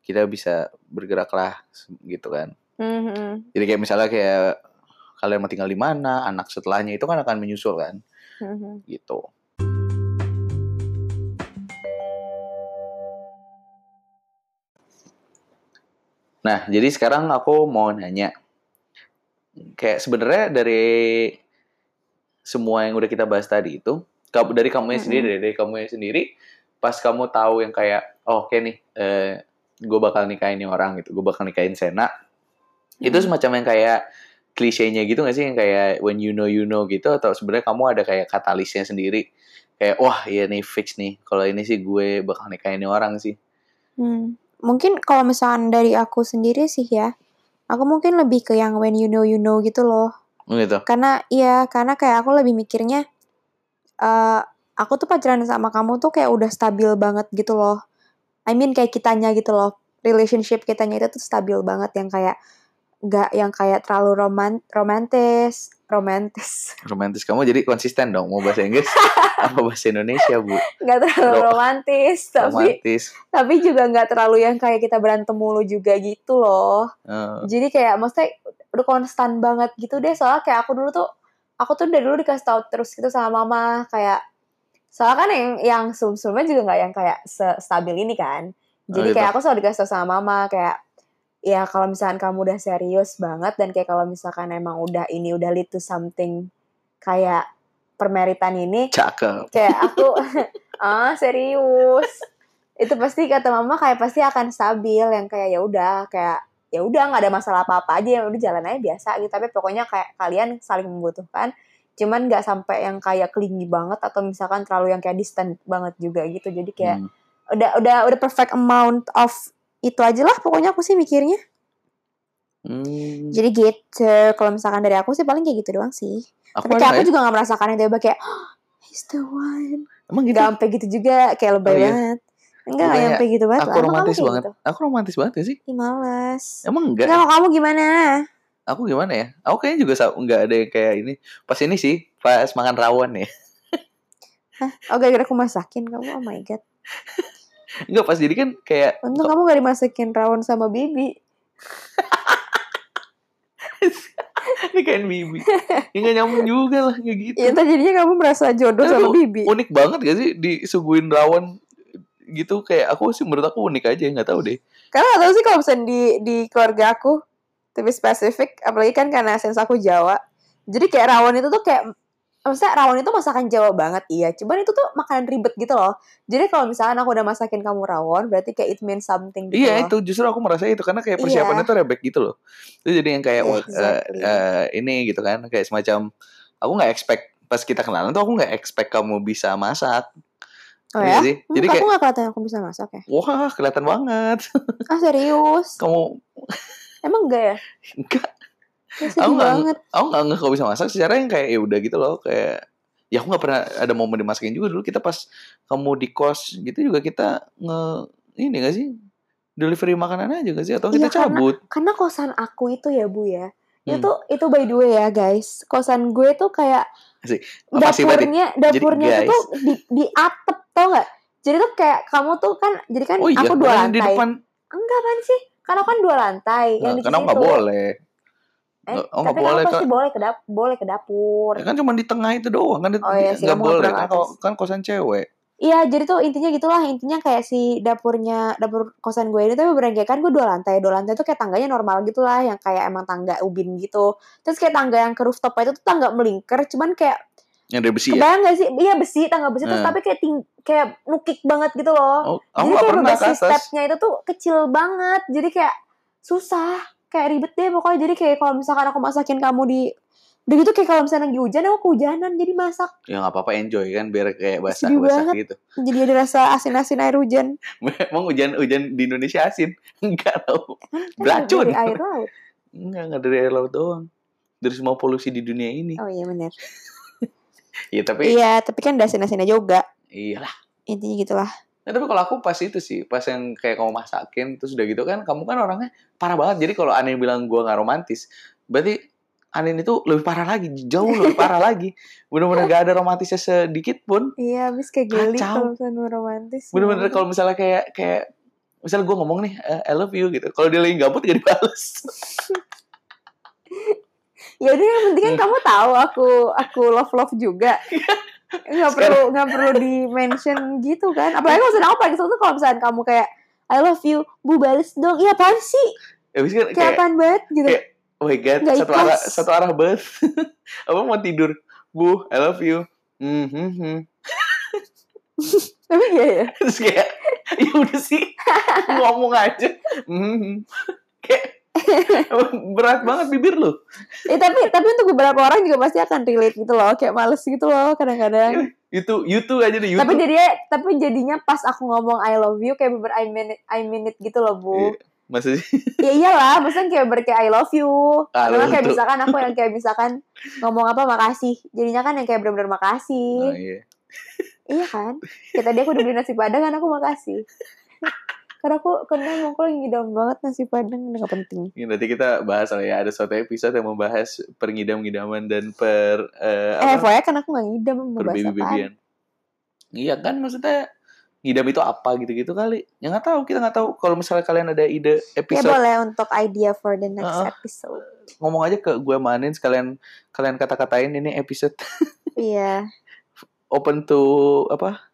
kita bisa bergeraklah gitu kan
gitu. Mhm,
jadi kayak misalnya kayak kalian mau tinggal di mana anak setelahnya itu kan akan menyusul kan
mhm.
gitu nah jadi sekarang aku mau nanya kayak sebenarnya dari semua yang udah kita bahas tadi itu dari kamu
Mm-mm.
sendiri dari kamu sendiri pas kamu tahu yang kayak oh, oke nih eh, gue bakal nikahin ini orang gitu gue bakal nikahin Sena itu
Hmm.
semacam yang kayak klisenya gitu gak sih yang kayak when you know you know gitu atau sebenarnya kamu ada kayak katalisnya sendiri kayak wah iya nih fix nih kalau ini sih gue bakal nikahin ini orang sih
Hmm, mungkin kalau misalkan dari aku sendiri sih ya, aku mungkin lebih ke yang when you know you know gitu loh.
gitu
Karena iya, karena kayak aku lebih mikirnya, eh aku tuh pacaran sama kamu tuh kayak udah stabil banget gitu loh. I mean kayak kitanya gitu loh, relationship kitanya itu tuh stabil banget yang kayak nggak yang kayak terlalu roman romantis, romantis,
romantis. Kamu jadi konsisten dong mau bahasa Inggris apa bahasa Indonesia bu?
Nggak terlalu
Ro-
romantis, tapi
romantis.
tapi juga nggak terlalu yang kayak kita berantem mulu juga gitu loh.
Eh,
jadi kayak maksudnya udah konstan banget gitu deh. Soalnya kayak aku dulu tuh aku tuh dari dulu dikasih tahu terus gitu sama mama. Kayak soalnya kan yang yang sebelum sebelumnya juga nggak yang kayak stabil ini kan. Jadi
Oh, gitu.
kayak aku selalu dikasih tahu sama mama kayak ya kalau misalkan kamu udah serius banget dan kayak kalau misalkan emang udah ini udah lead to something kayak permeritan ini
cakep.
kayak aku ah serius. Itu pasti kata mama kayak pasti akan stabil yang kayak ya udah kayak ya udah nggak ada masalah apa apa aja yang udah jalan aja biasa gitu. Tapi pokoknya kayak kalian saling membutuhkan cuman nggak sampai yang kayak clingy banget atau misalkan terlalu yang kayak distant banget juga gitu. Jadi kayak
Hmm.
udah udah udah perfect amount of itu aja lah pokoknya aku sih mikirnya
Hmm.
jadi gitu kalau misalkan dari aku sih paling kayak gitu doang sih
aku
tapi kayak aku
nggak ya?
juga gak merasakan yang kayak "Oh, he's the one
emang gitu
Gak sampai gitu juga kayak lebay
Oh, iya?
banget. Enggak
Bukannya
gak sampai gitu banget.
aku
lah.
Romantis banget
Gitu?
aku romantis banget ya sih
Ih, males.
emang enggak
Enggak, kalau kamu gimana?
aku gimana ya aku kayaknya juga nggak ada yang kayak ini pas ini sih pas makan rawon ya
Oh gara-gara aku masakin kamu. Oh my god.
Enggak pas jadi kan kayak
Untung kamu gak dimasakin rawon sama Bibi.
ini kayak bibi ya nggak nyambung juga lah kayak gitu
Ya entar jadinya kamu merasa jodoh sama Bibi.
unik banget gak sih disuguhin rawon gitu kayak aku sih menurut aku unik aja nggak tahu deh
Karena gak tau sih kalau misalnya di, di keluarga aku. Tapi spesifik. Apalagi kan karena sense aku Jawa. Jadi kayak rawon itu tuh kayak maksudnya rawon itu masakan Jawa banget iya. Cuman itu tuh makanan ribet gitu loh. Jadi kalau misalkan aku udah masakin kamu rawon berarti kayak it means something gitu
iya
loh.
itu justru aku merasa itu karena kayak
Iya.
persiapannya tuh rebek gitu loh. Itu jadi yang kayak
Iya,
wah, eh,
exactly.
eh, ini gitu kan. Kayak semacam aku nggak expect pas kita kenalan tuh aku nggak expect kamu bisa masak.
Oh
Iya
ya?
sih?
Hmm,
jadi
aku
kayak
gak kelihatan aku bisa masak ya?
Wah kelihatan banget.
Ah serius?
Kamu
emang enggak ya?
Enggak Aku nggak-
banget.
aku nggak nggak bisa masak secara yang kayak ya udah gitu loh kayak ya aku nggak pernah ada momen dimasakin juga dulu. Kita pas kamu di kos gitu juga kita nge ini gak sih delivery makanan aja gak sih? Atau kita
Iya, karena-
cabut?
karena kosan aku itu ya bu ya
Hmm.
itu itu by the way ya guys kosan gue tuh kayak
Asik. Apa sih berarti?
dapurnya dapurnya
Jadi,
itu tuh di di atap tau nggak? Jadi tuh kayak kamu tuh kan jadi kan
oh iya
aku dua lantai
di depan
enggak kan sih? Karena kan dua lantai yang
Nah,
di
karena
situ.
nggak boleh
eh,
oh,
tapi
boleh,
pasti
Kak.
boleh ke dap boleh ke dapur
ya kan cuma di tengah itu doang kan
Oh iya sih,
nggak
nggak
boleh kan, kan kosan cewek
Iya, jadi tuh intinya gitulah. Intinya kayak si dapurnya, dapur kosan gue ini tuh beneran kayak kan gue dua lantai. Dua lantai tuh kayak tangganya normal gitu lah, yang kayak emang tangga ubin gitu. Terus kayak tangga yang ke rooftop itu tuh tangga melingkar, cuman kayak
yang dari besi ya
kebayang gak sih? Iya besi, tangga besi terus
Hmm.
tapi kayak ting kayak nukik banget gitu loh.
oh,
jadi kayak
pernah ke
beberapa
atas
stepnya itu tuh kecil banget. Jadi kayak susah, kayak ribet deh pokoknya. Jadi kayak kalau misalkan aku masakin kamu di Udah gitu kayak kalau misalnya lagi hujan aku kehujanan jadi masak.
ya nggak apa-apa enjoy kan biar kayak basah
Sedih
basah
banget.
gitu
Jadi ada rasa asin-asin air hujan.
emang hujan hujan di Indonesia asin enggak tau Beracun.
dari air laut.
enggak enggak dari air laut doang dari semua polusi di dunia ini
Oh iya bener.
Iya tapi
Iya, tapi kan ada asin-asinnya juga.
iyalah.
Intinya gitulah.
Nah, tapi kalau aku pas itu sih, pas yang kayak kamu masakin terus udah gitu kan, kamu kan orangnya parah banget. Jadi kalau Anin bilang gua nggak romantis, berarti Anin itu lebih parah lagi, jauh lebih parah lagi. Bener-bener gak ada romantisnya sedikit pun.
Iya, habis kayak geli kalau misalnya romantis.
Bener-bener kalau misalnya kayak kayak misalnya gua ngomong nih, eh, I love you gitu. Kalau dia lagi gabut gak dibales.
Ya udah yang penting kan kamu tahu aku aku love love juga. Nggak perlu nggak perlu di mention gitu kan. Apalagi kalau misalnya aku paling kesel tuh kalau misalnya kamu kayak I love you, bu bales dong. Iya apaan sih?
Habis kan
Kayak
kayak,
apaan banget gitu.
kayak, oh my god,
Nggak
satu arah
ikhlas.
satu arah banget. Apa mau tidur? Bu, I love you. Hmm, hmm, hmm.
Tapi iya ya.
terus kayak ya udah sih ngomong aja hmm. kayak berat banget bibir lu.
Eh tapi tapi untuk beberapa orang juga pasti akan relate gitu loh, kayak males gitu loh kadang-kadang.
YouTube YouTube aja deh YouTube.
Tapi jadinya tapi jadinya pas aku ngomong I love you kayak beber I mean it, I mean it gitu loh, Bu.
Iya. Masa sih?
ya iyalah, maksudnya kayak ber kayak I love you.
Ah,
Karena kayak misalkan aku yang kayak misalkan ngomong apa makasih. Jadinya kan yang kayak bener-bener
Oh,
makasih.
iya.
Iya kan? Kayak tadi aku udah beli nasi padang kan aku makasih. Karena aku emang aku lagi ngidam banget nasi padang nggak penting.
Ini nanti kita bahas lah ya ada suatu episode yang membahas pengidam-ngidaman dan per eh,
Eh,
apa?
FYI kan aku nggak ngidam mau
per
bahas apaan.
baby-babyan. Iya kan maksudnya ngidam itu apa gitu-gitu kali. Ya nggak tahu, kita nggak tahu. Kalau misalnya kalian ada ide
Ya
episode
boleh untuk idea for the next
Heeh.
episode.
ngomong aja ke gue manin sekalian kalian kata-katain ini episode
Iya.
open to apa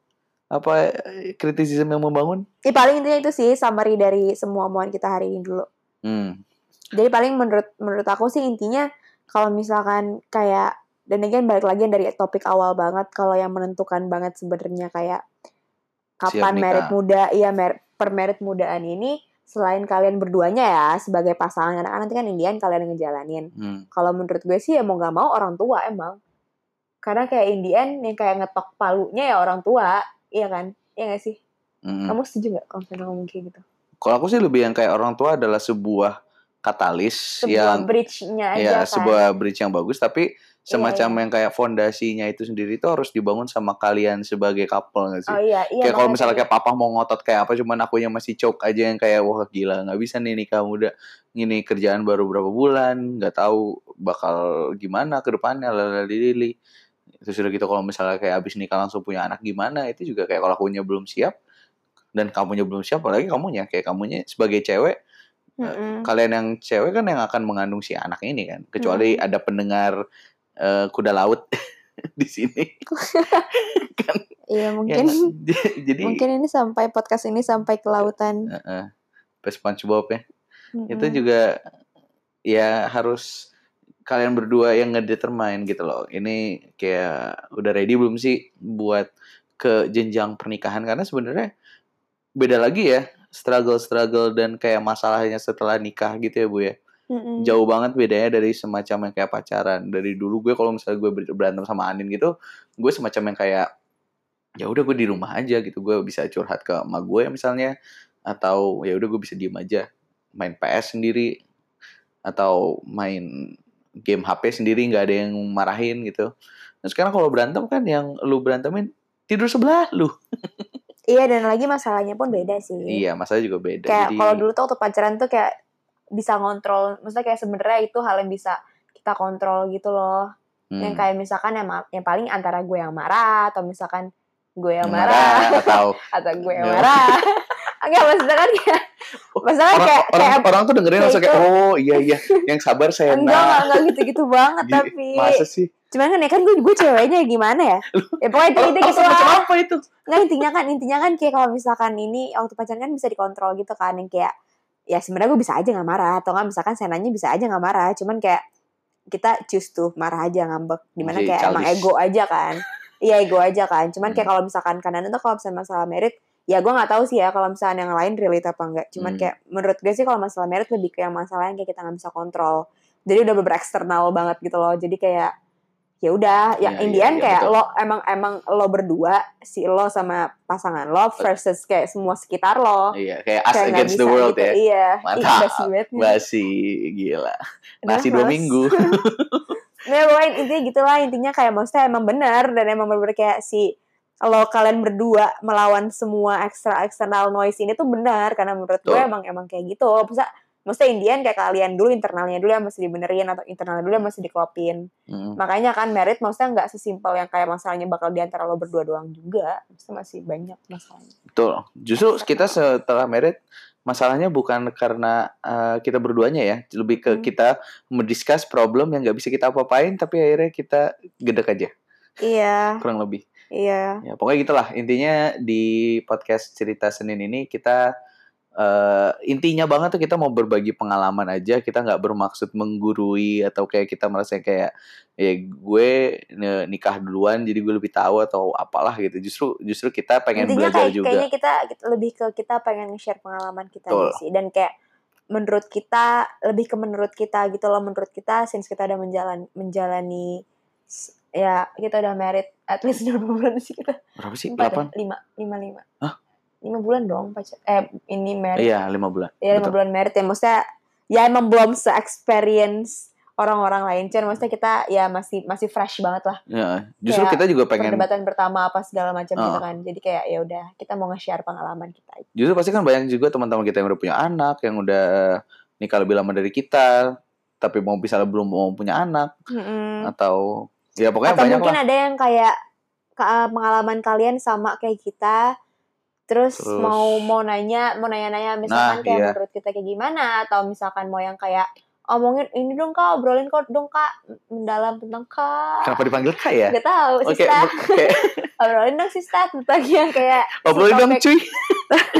apa kritisisme yang membangun
Ya paling intinya itu sih summary dari semua omongan kita hari ini dulu.
hmm.
Jadi paling menurut menurut aku sih intinya kalau misalkan kayak dan again balik lagi dari topik awal banget kalau yang menentukan banget sebenarnya kayak kapan merit muda iya mer per merit mudaan ini selain kalian berduanya ya sebagai pasangan karena kan nanti kan Indian kalian yang ngejalanin.
Hmm.
Kalau menurut gue sih ya mau gak mau orang tua emang. Karena kayak Indian yang kayak ngetok palunya ya orang tua, iya kan? Iya gak sih?
Hmm.
Kamu setuju gak kalau misalnya ngomong kayak gitu?
kalau aku sih lebih yang kayak orang tua adalah sebuah katalis
Sebuah
yang
bridge-nya aja
ya
kan.
sebuah bridge yang bagus tapi semacam
iya.
yang kayak fondasinya itu sendiri itu harus dibangun sama kalian sebagai couple nggak sih
Oh iya, iya.
kayak kalau misalnya kayak papa mau ngotot kayak apa cuman aku yang masih choke aja yang kayak wah gila nggak bisa nih nikah muda ini kerjaan baru berapa bulan nggak tahu bakal gimana ke depannya lalali terus udah gitu kalau misalnya kayak abis nikah langsung punya anak gimana itu juga kayak kalau akunya belum siap dan kamunya belum siap apalagi kamunya kayak kamunya sebagai cewek
Mm-mm.
kalian yang cewek kan yang akan mengandung si anak ini kan kecuali
Hmm.
ada pendengar eh, kuda laut di sini
Iya
Ya
mungkin
nggak? jadi
mungkin ini sampai podcast ini sampai ke lautan.
Heeh. Pas SpongeBob ya. Itu
Mm-mm.
juga ya harus kalian berdua yang ngedetermine gitu loh. Ini kayak udah ready belum sih buat ke jenjang pernikahan karena sebenarnya beda lagi ya struggle-struggle dan kayak masalahnya setelah nikah gitu ya Bu ya.
Mm-mm.
Jauh banget bedanya dari semacam yang kayak pacaran. Dari dulu gue kalau misalnya gue ber- berantem sama Anin gitu, gue semacam yang kayak ya udah gue di rumah aja gitu. Gue bisa curhat ke emak gue misalnya atau ya udah gue bisa diem aja main PS sendiri atau main game HP sendiri nggak ada yang marahin gitu. Nah sekarang kalau berantem kan yang lu berantemin tidur sebelah lu.
Iya dan lagi masalahnya pun beda sih.
Iya, masalah juga beda.
Kayak
Jadi
kalau dulu tuh waktu pacaran tuh kayak bisa ngontrol, maksudnya kayak sebenarnya itu hal yang bisa kita kontrol gitu loh.
hmm,
Yang kayak misalkan yang, yang paling antara gue yang marah atau misalkan gue yang
yang
marah,
atau
atau gue yang
Ya.
marah. Enggak maksudnya kan kayak maksudnya
orang,
kayak
orang,
kayak
orang tuh dengerin langsung kayak oh iya iya yang sabar saya
enggak enggak, enggak gitu-gitu banget tapi
masa sih?
Cuman kan ya kan gue gue ceweknya gimana ya? Ya pokoknya itu,
Orang-
itu
orang
gitu
semacam
lah.
apa itu?
Nggak intinya kan intinya kan kayak kalau misalkan ini waktu pacaran kan bisa dikontrol gitu kan yang kayak ya sebenarnya gue bisa aja nggak marah atau nggak misalkan senanya bisa aja nggak marah cuman kayak kita choose tuh marah aja ngambek di mana
Jadi
kayak emang ego aja kan. Iya ego aja kan. Cuman kayak
Hmm.
kalau misalkan kanan itu kalau misalnya masalah merit ya gue nggak tahu sih ya kalau misalnya yang lain relate apa enggak cuman
Hmm.
kayak menurut gue sih kalau masalah merit lebih kayak masalah yang kayak kita nggak bisa kontrol jadi udah beberapa eksternal banget gitu loh jadi kayak ya udah
Iya,
ya Indian
iya,
kayak
betul.
lo emang emang lo berdua si lo sama pasangan lo versus kayak semua sekitar lo
iya kayak us
kayak
against the world
gitu.
ya
iya Ih,
Mantap.
basi banget nih.
basi gila nasi dua minggu
Nah, pokoknya intinya gitulah intinya kayak maksudnya emang benar dan emang bener kayak si kalau kalian berdua melawan semua ekstra eksternal noise ini tuh benar karena menurut gue emang emang kayak gitu. Maksudnya maksudnya Indian kayak kalian dulu internalnya dulu yang masih dibenerin atau internalnya dulu yang masih dikelopin.
Hmm.
Makanya kan merit maksudnya nggak sesimpel yang kayak masalahnya bakal di antara lo berdua doang juga. Maksudnya masih banyak masalahnya.
betul justru kita setelah merit masalahnya bukan karena uh, kita berduanya ya lebih ke
Hmm.
kita mendiskus problem yang nggak bisa kita apa-apain tapi akhirnya kita gedek aja
Iya,
kurang lebih
iya.
ya pokoknya gitulah. Intinya di podcast cerita Senin ini kita eh, intinya banget tuh kita mau berbagi pengalaman aja. Kita nggak bermaksud menggurui atau kayak kita merasa kayak ya gue nikah duluan jadi gue lebih tahu atau apalah gitu. Justru justru kita pengen
Intinya
belajar
kayak
juga.
kayaknya kita, lebih ke kita pengen nge-share pengalaman kita
Betul.
sih. Dan kayak menurut kita lebih ke menurut kita gitu loh. Menurut kita since kita udah menjalan menjalani ya kita udah married at least berapa bulan sih kita
Berapa sih?
Ya?
Delapan?
lima lima lima lima bulan dong pacar eh ini married
Iya, lima bulan.
ya lima bulan married ya maksudnya ya emang belum se experience orang-orang lain cuman maksudnya kita ya masih masih fresh banget lah
Ya, justru
Kayak
kita juga pengen
perdebatan pertama apa segala macam gitu
Oh.
kan jadi kayak ya udah kita mau nge-share pengalaman kita
justru pasti kan banyak juga teman-teman kita yang udah punya anak, yang udah nikah lebih lama dari kita, tapi mau bisa belum mau punya anak
Mm-mm.
atau ya pokoknya
atau
banyak
mungkin
lah.
ada yang kayak ke- pengalaman kalian sama kayak kita terus,
Terus-
mau mau nanya mau nanya-nanya misalkan
Nah,
kayak
iya.
menurut kita kayak gimana atau misalkan mau yang kayak omongin ini dong kak obrolin kok dong kak mendalam tentang kak
Kenapa dipanggil kak ya?
Gak tahu sista
oke.
obrolin dong sista tentang yang kayak
Obrolin dong cuy.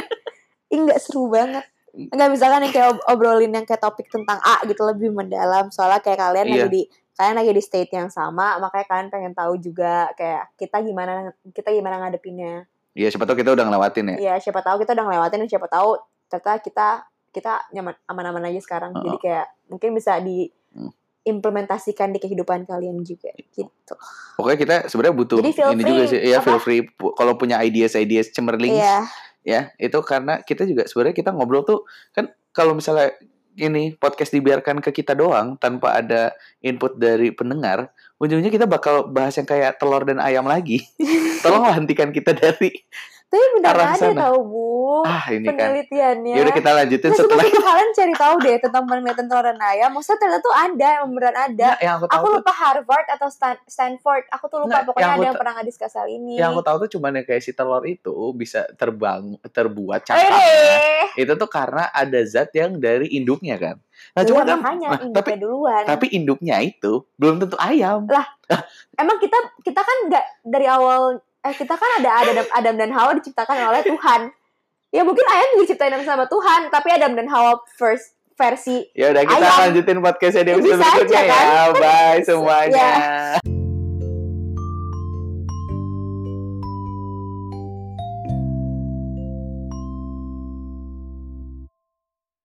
Ih, nggak seru banget Enggak misalkan yang kayak ob- obrolin yang kayak topik tentang A gitu lebih mendalam soalnya kayak kalian
Iya.
lagi di kalian lagi di state yang sama makanya kalian pengen tahu juga kayak kita gimana kita gimana ngadepinnya
Iya, siapa tahu kita udah ngelewatin ya.
ya siapa tahu kita udah ngelewatin dan siapa tahu ternyata kita kita nyaman aman-aman aja sekarang
Uh-uh.
jadi kayak mungkin bisa di
Hmm.
implementasikan di kehidupan kalian juga gitu
Pokoknya kita sebenarnya butuh
Jadi feel
ini
free,
juga sih. Ya,
apa?
feel free kalau punya ideas-ideas cemerling
Iya
ya, itu karena kita juga sebenarnya kita ngobrol tuh kan kalau misalnya ini podcast dibiarkan ke kita doang tanpa ada input dari pendengar, ujungnya kita bakal bahas yang kayak telur dan ayam lagi. Tolonglah hentikan kita dari
tapi beneran ada
sana.
tahu bu
ah ini kan.
penelitiannya
Ya udah kita lanjutin
Nah, coba
setelah
kita kalian cari tahu deh tentang penelitian telur dan ayam. Maksudnya ternyata tuh ada, emang beneran ada.
Nggak, yang aku tahu
Aku
tuh
lupa Harvard atau Stan- Stanford. Aku tuh lupa.
Nggak,
Pokoknya
yang
ada yang pernah ngadiskus hal ini.
yang aku tahu tuh cuman yang kayak si telur itu bisa terbang terbuat
Eh,
cangkangnya.
deh.
Itu tuh karena ada zat yang dari induknya kan. Nah,
Iya,
cuma kan
makanya
nah,
induknya
tapi
duluan.
tapi induknya itu belum tentu ayam.
Emang kita kita kan nggak dari awal eh kita kan ada Adam, Adam dan Hawa diciptakan oleh Tuhan. Ya mungkin ayam juga diciptain sama Tuhan, tapi Adam dan Hawa first versi
Ya udah kita
Ayam.
lanjutin podcastnya di episode berikutnya ya.
kan?
Bye
Ya.
semuanya.